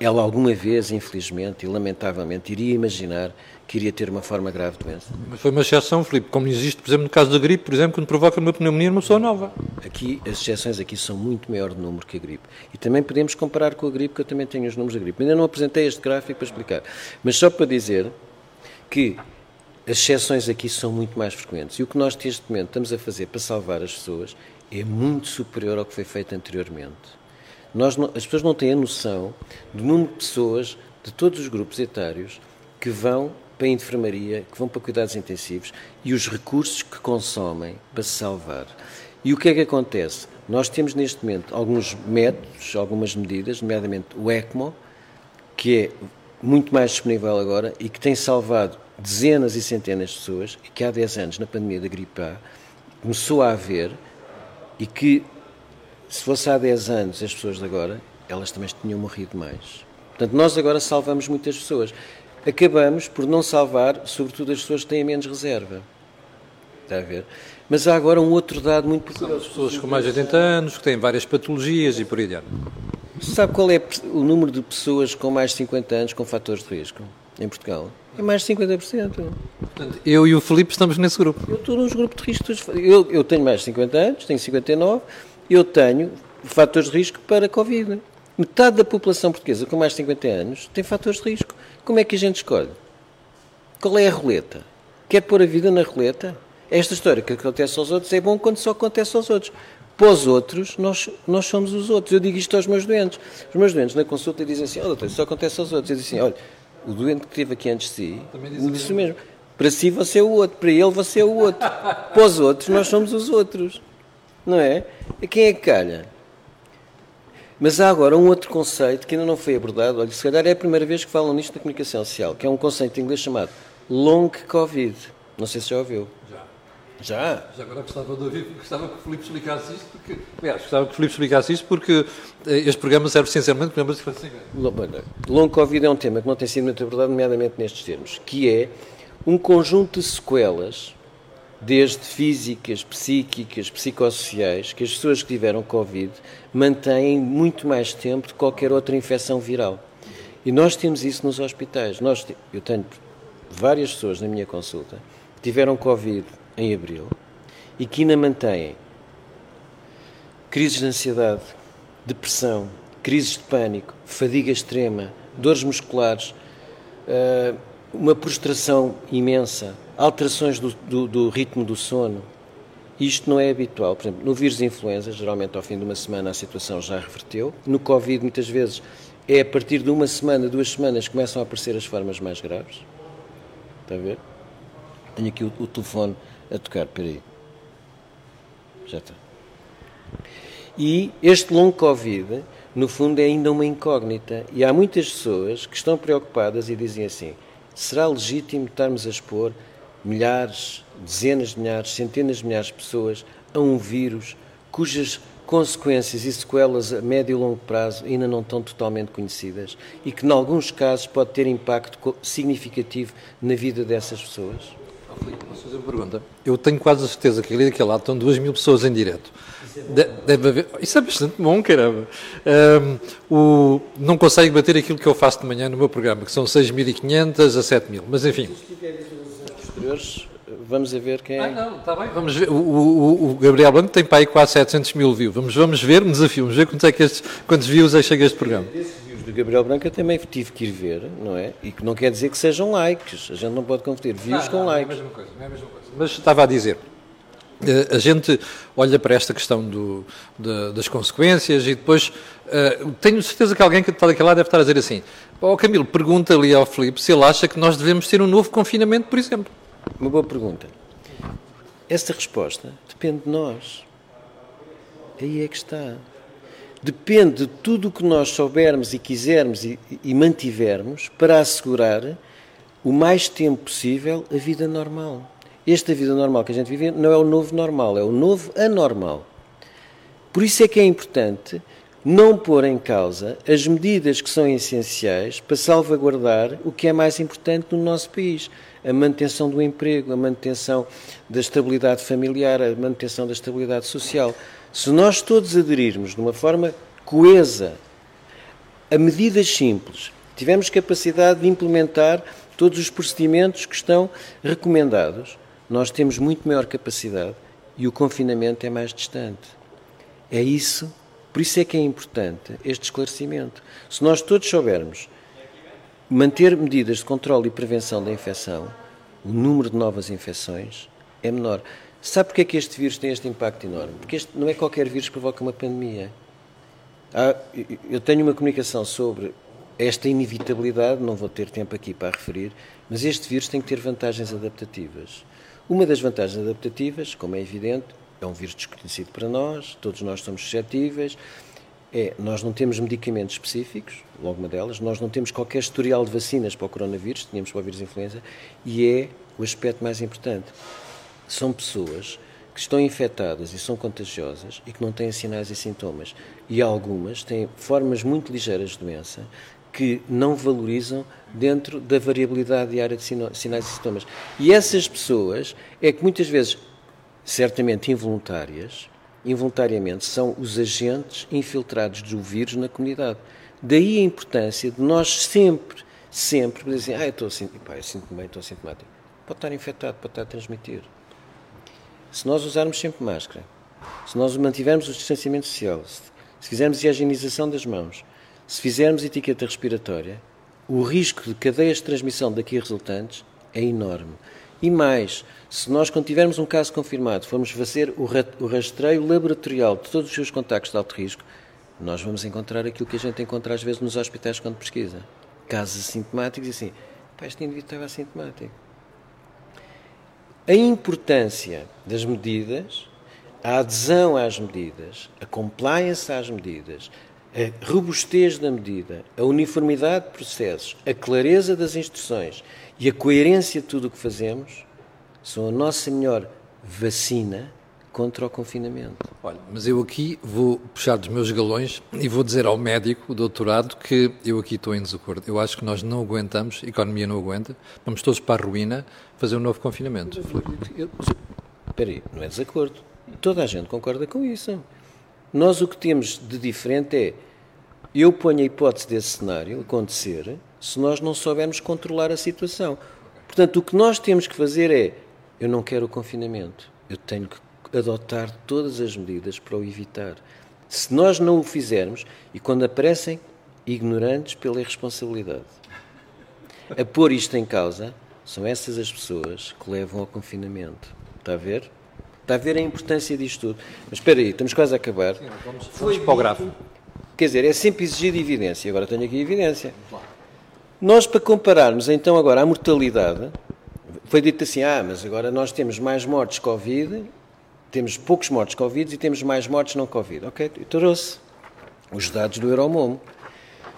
Ela alguma vez, infelizmente e lamentavelmente, iria imaginar que iria ter uma forma grave de doença. Mas foi uma exceção, Filipe, como existe, por exemplo, no caso da gripe, por exemplo, quando provoca uma pneumonia numa pessoa nova. Aqui, as exceções aqui são muito maior de número que a gripe. E também podemos comparar com a gripe, que eu também tenho os números da gripe. Ainda não apresentei este gráfico para explicar. Mas só para dizer que as exceções aqui são muito mais frequentes. E o que nós, neste momento, estamos a fazer para salvar as pessoas é muito superior ao que foi feito anteriormente. Nós não, as pessoas não têm a noção do número de pessoas de todos os grupos etários que vão para a enfermaria, que vão para cuidados intensivos e os recursos que consomem para se salvar. E o que é que acontece? Nós temos neste momento alguns métodos, algumas medidas, nomeadamente o ECMO, que é muito mais disponível agora e que tem salvado dezenas e centenas de pessoas e que há 10 anos, na pandemia da gripe A, começou a haver e que, se fosse há 10 anos as pessoas de agora, elas também tinham morrido mais. Portanto, nós agora salvamos muitas pessoas. Acabamos por não salvar, sobretudo, as pessoas que têm menos reserva. Está a ver? Mas há agora um outro dado muito curioso. pessoas com mais de 80 anos, que têm várias patologias e por aí adiante. Sabe qual é o número de pessoas com mais de 50 anos com fatores de risco em Portugal? É mais de 50%. Portanto, eu e o Filipe estamos nesse grupo. Eu estou nos grupos de risco. Eu, eu tenho mais de 50 anos, tenho 59, eu tenho fatores de risco para Covid. Metade da população portuguesa com mais de 50 anos tem fatores de risco. Como é que a gente escolhe? Qual é a roleta? Quer pôr a vida na roleta? Esta história que acontece aos outros é bom quando só acontece aos outros. Para os outros, nós, nós somos os outros. Eu digo isto aos meus doentes. Os meus doentes na consulta dizem assim: oh, doutor, isso só acontece aos outros. Eu digo assim: olha, o doente que esteve aqui antes de si disse o mesmo. Para si você é o outro, para ele você é o outro. para os outros nós somos os outros. Não é? E quem é que calha? Mas há agora um outro conceito que ainda não foi abordado. Olha, se calhar é a primeira vez que falam nisto na comunicação social, que é um conceito em inglês chamado Long Covid. Não sei se já ouviu. Já? Já agora gostava de ouvir, gostava que o Filipe explicasse isto, porque, aliás, gostava que o Filipe explicasse isto, porque eh, este programa serve essencialmente para programas de Long Covid é um tema que não tem sido muito abordado, nomeadamente nestes termos, que é um conjunto de sequelas, desde físicas, psíquicas, psicossociais, que as pessoas que tiveram Covid mantêm muito mais tempo de qualquer outra infecção viral. E nós temos isso nos hospitais. Nós, eu tenho várias pessoas na minha consulta que tiveram Covid em abril e que ainda mantêm crises de ansiedade, depressão, crises de pânico, fadiga extrema, dores musculares, eh, uma prostração imensa, alterações do, do, do ritmo do sono. Isto não é habitual. Por exemplo, no vírus influenza, geralmente ao fim de uma semana a situação já reverteu. No Covid, muitas vezes, é a partir de uma semana, duas semanas, que começam a aparecer as formas mais graves. Está a ver? Tenho aqui o, o telefone a tocar, peraí. Já está. E este longo Covid, no fundo, é ainda uma incógnita. E há muitas pessoas que estão preocupadas e dizem assim: será legítimo estarmos a expor milhares, dezenas de milhares, centenas de milhares de pessoas a um vírus cujas consequências e sequelas a médio e longo prazo ainda não estão totalmente conhecidas e que, em alguns casos, pode ter impacto significativo na vida dessas pessoas? Posso fazer uma pergunta? Eu tenho quase a certeza que ali daquele lado estão duas mil pessoas em direto. Deve haver. Isso é bastante bom, caramba. Um, o, não consegue bater aquilo que eu faço de manhã no meu programa, que são 6.500 a 7.000. Mas enfim. Vamos a ver quem é. Ah, não, está bem. Vamos ver. O, o, o, Gabriel Blanco tem para aí quase 700 mil views. Vamos, vamos ver um desafio. Vamos ver quantos, é que estes, quantos views é chega este programa do Gabriel Branco eu também tive que ir ver, não é? E que não quer dizer que sejam likes, a gente não pode confundir views não, com não, likes. Não é a mesma coisa, não é a mesma coisa. Mas estava a dizer, eh, a gente olha para esta questão do, de, das consequências e depois uh, tenho certeza que alguém que está daquele lado deve estar a dizer assim: Ó oh, Camilo, pergunta ali ao Filipe se ele acha que nós devemos ter um novo confinamento, por exemplo. Uma boa pergunta. essa resposta depende de nós. Aí é que está. Depende de tudo o que nós soubermos e quisermos e, e mantivermos para assegurar o mais tempo possível a vida normal. Esta vida normal que a gente vive não é o novo normal, é o novo anormal. Por isso é que é importante não pôr em causa as medidas que são essenciais para salvaguardar o que é mais importante no nosso país: a manutenção do emprego, a manutenção da estabilidade familiar, a manutenção da estabilidade social. Se nós todos aderirmos de uma forma coesa a medidas simples, tivermos capacidade de implementar todos os procedimentos que estão recomendados, nós temos muito maior capacidade e o confinamento é mais distante. É isso por isso é que é importante este esclarecimento. Se nós todos soubermos manter medidas de controle e prevenção da infecção, o número de novas infecções é menor. Sabe porque é que este vírus tem este impacto enorme? Porque este não é qualquer vírus que provoca uma pandemia. Há, eu tenho uma comunicação sobre esta inevitabilidade, não vou ter tempo aqui para referir, mas este vírus tem que ter vantagens adaptativas. Uma das vantagens adaptativas, como é evidente, é um vírus desconhecido para nós, todos nós somos suscetíveis. É, nós não temos medicamentos específicos, logo uma delas, nós não temos qualquer historial de vacinas para o coronavírus, tínhamos para o vírus influenza, e é o aspecto mais importante. São pessoas que estão infectadas e são contagiosas e que não têm sinais e sintomas. E algumas têm formas muito ligeiras de doença que não valorizam dentro da variabilidade diária de sinais e sintomas. E essas pessoas é que muitas vezes certamente involuntárias, involuntariamente são os agentes infiltrados do vírus na comunidade. Daí a importância de nós sempre, sempre dizer, ah, eu estou pá, eu sinto bem, estou sintomático. Pode estar infectado, pode estar a transmitir. Se nós usarmos sempre máscara, se nós mantivermos o distanciamento social, se fizermos a higienização das mãos, se fizermos etiqueta respiratória, o risco de cadeias de transmissão daqui resultantes é enorme. E mais, se nós, quando tivermos um caso confirmado, formos fazer o rastreio laboratorial de todos os seus contactos de alto risco, nós vamos encontrar aquilo que a gente encontra às vezes nos hospitais quando pesquisa. Casos assintomáticos e assim, pá, este indivíduo estava assintomático. A importância das medidas, a adesão às medidas, a compliance às medidas, a robustez da medida, a uniformidade de processos, a clareza das instruções e a coerência de tudo o que fazemos são a nossa melhor vacina contra o confinamento. Olha, mas eu aqui vou puxar dos meus galões e vou dizer ao médico, o doutorado, que eu aqui estou em desacordo. Eu acho que nós não aguentamos, a economia não aguenta, vamos todos para a ruína fazer um novo confinamento. Espera aí, não é desacordo. Toda a gente concorda com isso. Nós o que temos de diferente é, eu ponho a hipótese desse cenário acontecer, se nós não soubermos controlar a situação. Portanto, o que nós temos que fazer é: eu não quero o confinamento, eu tenho que adotar todas as medidas para o evitar. Se nós não o fizermos, e quando aparecem ignorantes pela irresponsabilidade, a pôr isto em causa, são essas as pessoas que levam ao confinamento. Está a ver? Está a ver a importância disto tudo. Mas espera aí, estamos quase a acabar. Sim, vamos, vamos para o gráfico. Quer dizer, é sempre exigida evidência. Agora tenho aqui evidência. Nós, para compararmos então agora a mortalidade, foi dito assim: ah, mas agora nós temos mais mortes Covid, temos poucos mortes Covid e temos mais mortes não Covid. Ok, eu trouxe os dados do Euromomo.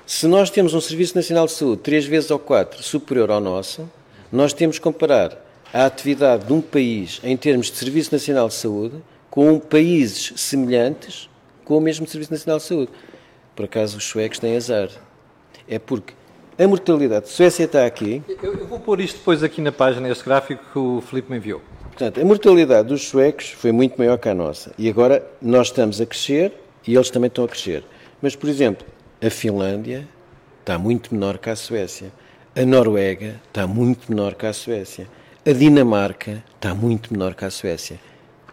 Se nós temos um Serviço Nacional de Saúde três vezes ou quatro superior ao nosso, nós temos que comparar a atividade de um país em termos de Serviço Nacional de Saúde com países semelhantes com o mesmo Serviço Nacional de Saúde. Por acaso os suecos têm azar. É porque a mortalidade. Suécia está aqui. Eu, eu, vou pôr isto depois aqui na página, este gráfico que o Filipe me enviou. Portanto, a mortalidade dos suecos foi muito maior que a nossa. E agora nós estamos a crescer e eles também estão a crescer. Mas, por exemplo, a Finlândia está muito menor que a Suécia. A Noruega está muito menor que a Suécia. A Dinamarca está muito menor que a Suécia.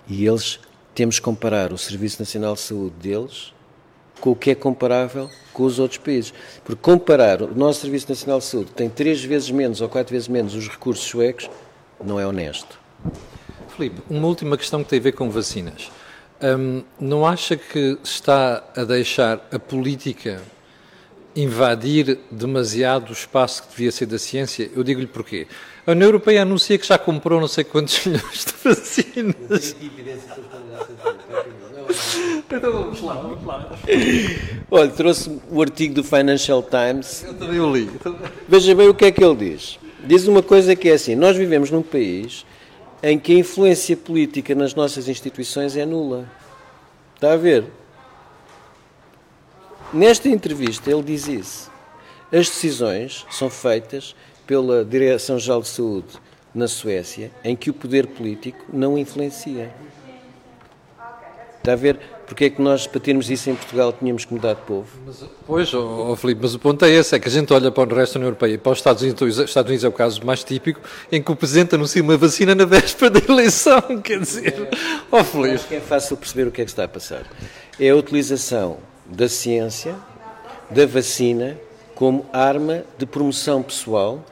E eles, temos que comparar o Serviço Nacional de Saúde deles com o que é comparável com os outros países. Porque comparar o nosso Serviço Nacional de Saúde, que tem três vezes menos ou quatro vezes menos os recursos suecos, não é honesto. Filipe, uma última questão que tem a ver com vacinas. Hum, não acha que está a deixar a política invadir demasiado o espaço que devia ser da ciência? Eu digo-lhe porquê. A União Europeia anuncia que já comprou não sei quantos milhões de vacinas. Então vamos lá, vamos lá. Olha, trouxe o artigo do Financial Times. Eu também o li. Veja bem o que é que ele diz. Diz uma coisa que é assim: nós vivemos num país em que a influência política nas nossas instituições é nula. Está a ver? Nesta entrevista ele diz isso. As decisões são feitas pela Direção-Geral de Saúde na Suécia, em que o poder político não influencia. Está a ver? Porque é que nós, para termos isso em Portugal, tínhamos que mudar de povo? Mas, pois, oh, oh, Filipe, mas o ponto é esse, é que a gente olha para o resto da União Europeia e para os Estados Unidos, os Estados Unidos é o caso mais típico, em que o Presidente anuncia uma vacina na véspera da eleição, quer dizer, oh, Filipe. Acho que é fácil perceber o que é que está a passar. É a utilização da ciência, da vacina, como arma de promoção pessoal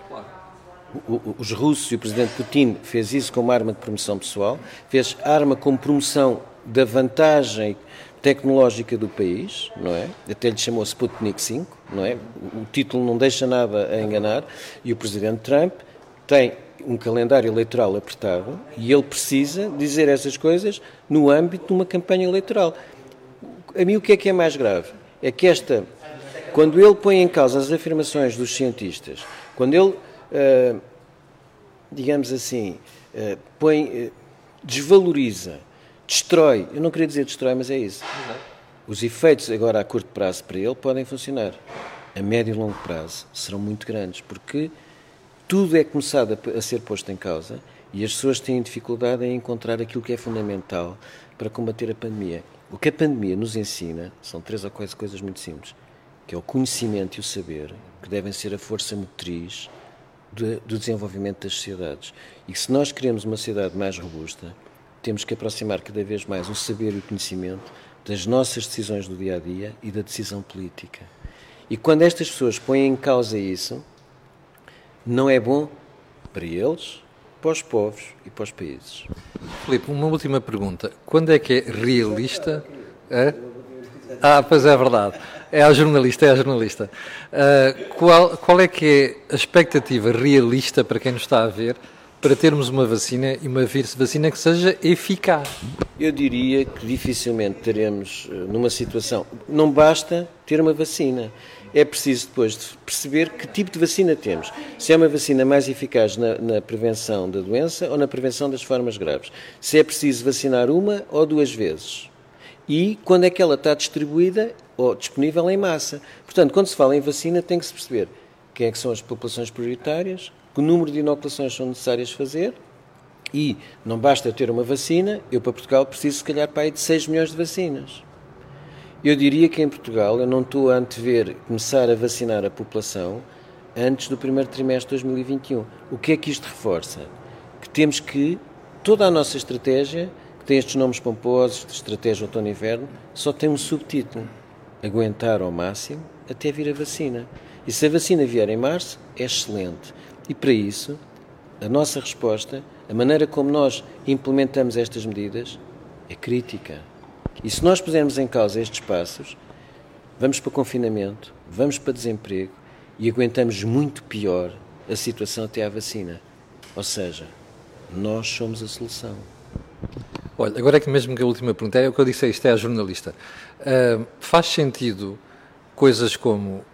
os russos e o presidente Putin fez isso como arma de promoção pessoal, fez arma como promoção da vantagem tecnológica do país, não é? Até lhe chamou Sputnik 5, não é? O título não deixa nada a enganar e o presidente Trump tem um calendário eleitoral apertado e ele precisa dizer essas coisas no âmbito de uma campanha eleitoral. A mim o que é que é mais grave? É que esta, quando ele põe em causa as afirmações dos cientistas, quando ele, uh, digamos assim, uh, põe, uh, desvaloriza destrói. Eu não queria dizer destrói, mas é isso. Os efeitos agora a curto prazo para ele podem funcionar. A médio e longo prazo serão muito grandes, porque tudo é começado a, ser posto em causa e as pessoas têm dificuldade em encontrar aquilo que é fundamental para combater a pandemia. O que a pandemia nos ensina são três ou quatro coisas muito simples, que é o conhecimento e o saber, que devem ser a força motriz do desenvolvimento das sociedades. E se nós queremos uma sociedade mais robusta, temos que aproximar cada vez mais o saber e o conhecimento das nossas decisões do dia a dia e da decisão política. E quando estas pessoas põem em causa isso, não é bom para eles, para os povos e para os países. Filipe, uma última pergunta. Quando é que é realista? É? Ah, pois é verdade. É a jornalista, é a jornalista. Uh, qual, qual é que é a expectativa realista para quem nos está a ver para termos uma vacina e uma vacina que seja eficaz? Eu diria que dificilmente teremos eh, numa situação. Não basta ter uma vacina. É preciso depois de perceber que tipo de vacina temos. Se é uma vacina mais eficaz na, na prevenção da doença ou na prevenção das formas graves. Se é preciso vacinar uma ou duas vezes. E quando é que ela está distribuída ou disponível em massa. Portanto, quando se fala em vacina, tem que se perceber quem é que são as populações prioritárias, que número de inoculações são necessárias fazer e não basta ter uma vacina, eu para Portugal preciso se calhar para aí de 6 milhões de vacinas. Eu diria que em Portugal eu não estou a antever começar a vacinar a população antes do primeiro trimestre de 2021. O que é que isto reforça? Que temos que, toda a nossa estratégia, que tem estes nomes pomposos, de estratégia outono-inverno, só tem um subtítulo: aguentar ao máximo até vir a vacina. E se a vacina vier em março, é excelente. E para isso, a nossa resposta, a maneira como nós implementamos estas medidas, é crítica. E se nós pusermos em causa estes passos, vamos para confinamento, vamos para desemprego e aguentamos muito pior a situação até à vacina. Ou seja, nós somos a solução. Olha, agora é que mesmo que a última pergunta é o que eu disse, isto é a jornalista. Uh, faz sentido coisas como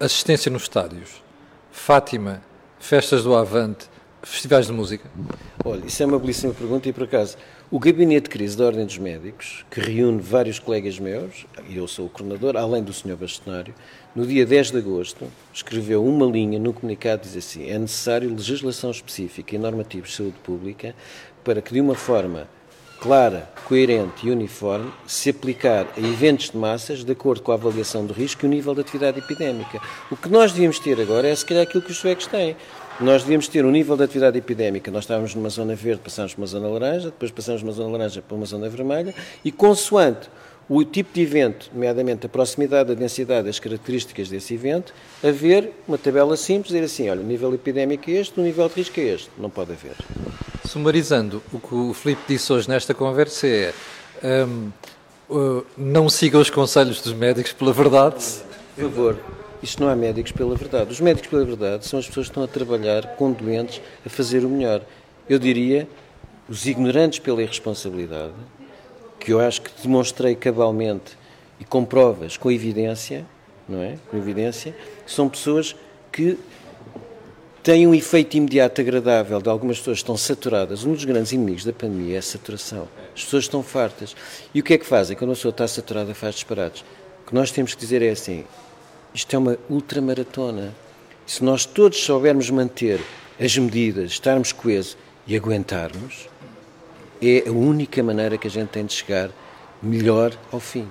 assistência nos estádios, Fátima, festas do Avante, festivais de música? Olha, isso é uma belíssima pergunta e por acaso o Gabinete de Crise da Ordem dos Médicos, que reúne vários colegas meus, e eu sou o coordenador, além do Sr. Bastonário, no dia 10 de agosto escreveu uma linha no comunicado diz assim: é necessário legislação específica e normativos de saúde pública para que de uma forma clara, coerente e uniforme se aplicar a eventos de massas de acordo com a avaliação do risco e o nível de atividade epidémica. O que nós devíamos ter agora é, se calhar, aquilo que os suecos têm. Nós devíamos ter um nível de atividade epidémica. Nós estávamos numa zona verde, passámos para uma zona laranja, depois passamos de uma zona laranja para uma zona vermelha, e consoante o tipo de evento, nomeadamente a proximidade, a densidade, as características desse evento, haver uma tabela simples, dizer assim, olha, o nível epidémico é este, o nível de risco é este. Não pode haver. Sumarizando, o que o Filipe disse hoje nesta conversa é um, uh, não siga os conselhos dos médicos pela verdade Por favor, isto não há médicos pela verdade. Os médicos pela verdade são as pessoas que estão a trabalhar com doentes a fazer o melhor. Eu diria os ignorantes pela irresponsabilidade, que eu acho que demonstrei cabalmente e com provas, com evidência, não é? Com evidência, são pessoas que têm um efeito imediato agradável de algumas pessoas que estão saturadas. Um dos grandes inimigos da pandemia é a saturação. As pessoas estão fartas. E o que é que fazem? Quando a pessoa está saturada, faz disparados. O que nós temos que dizer é assim: isto é uma ultramaratona. Se nós todos soubermos manter as medidas, estarmos coesos e aguentarmos, é a única maneira que a gente tem de chegar melhor ao fim.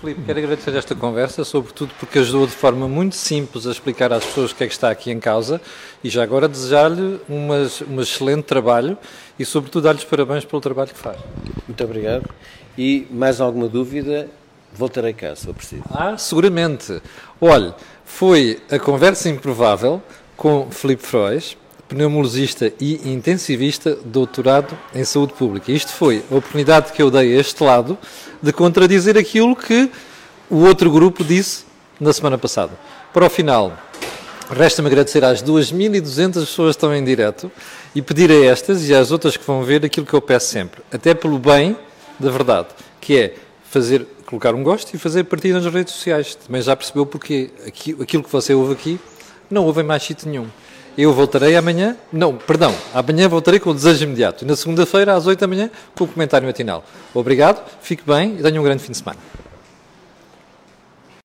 Filipe, quero agradecer esta conversa, sobretudo porque ajudou de forma muito simples a explicar às pessoas o que é que está aqui em causa e já agora desejar-lhe um excelente trabalho e, sobretudo, dar-lhes parabéns pelo trabalho que faz. Muito obrigado. E mais alguma dúvida, voltarei cá, se for preciso. Ah, seguramente. Olhe, foi a conversa improvável com Filipe Frois pneumologista e intensivista, doutorado em saúde pública. Isto foi a oportunidade que eu dei a este lado de contradizer aquilo que o outro grupo disse na semana passada. Para o final, resta-me agradecer às 2.200 pessoas que estão em direto e pedir a estas e às outras que vão ver aquilo que eu peço sempre, até pelo bem da verdade, que é fazer, colocar um gosto e fazer partida nas redes sociais. Também já percebeu porque aquilo que você ouve aqui não ouve em mais sítio nenhum. Eu voltarei amanhã, não, perdão, amanhã voltarei com o desejo imediato. E na segunda-feira, às 8 da manhã, com o comentário matinal. Obrigado, fique bem e tenha um grande fim de semana.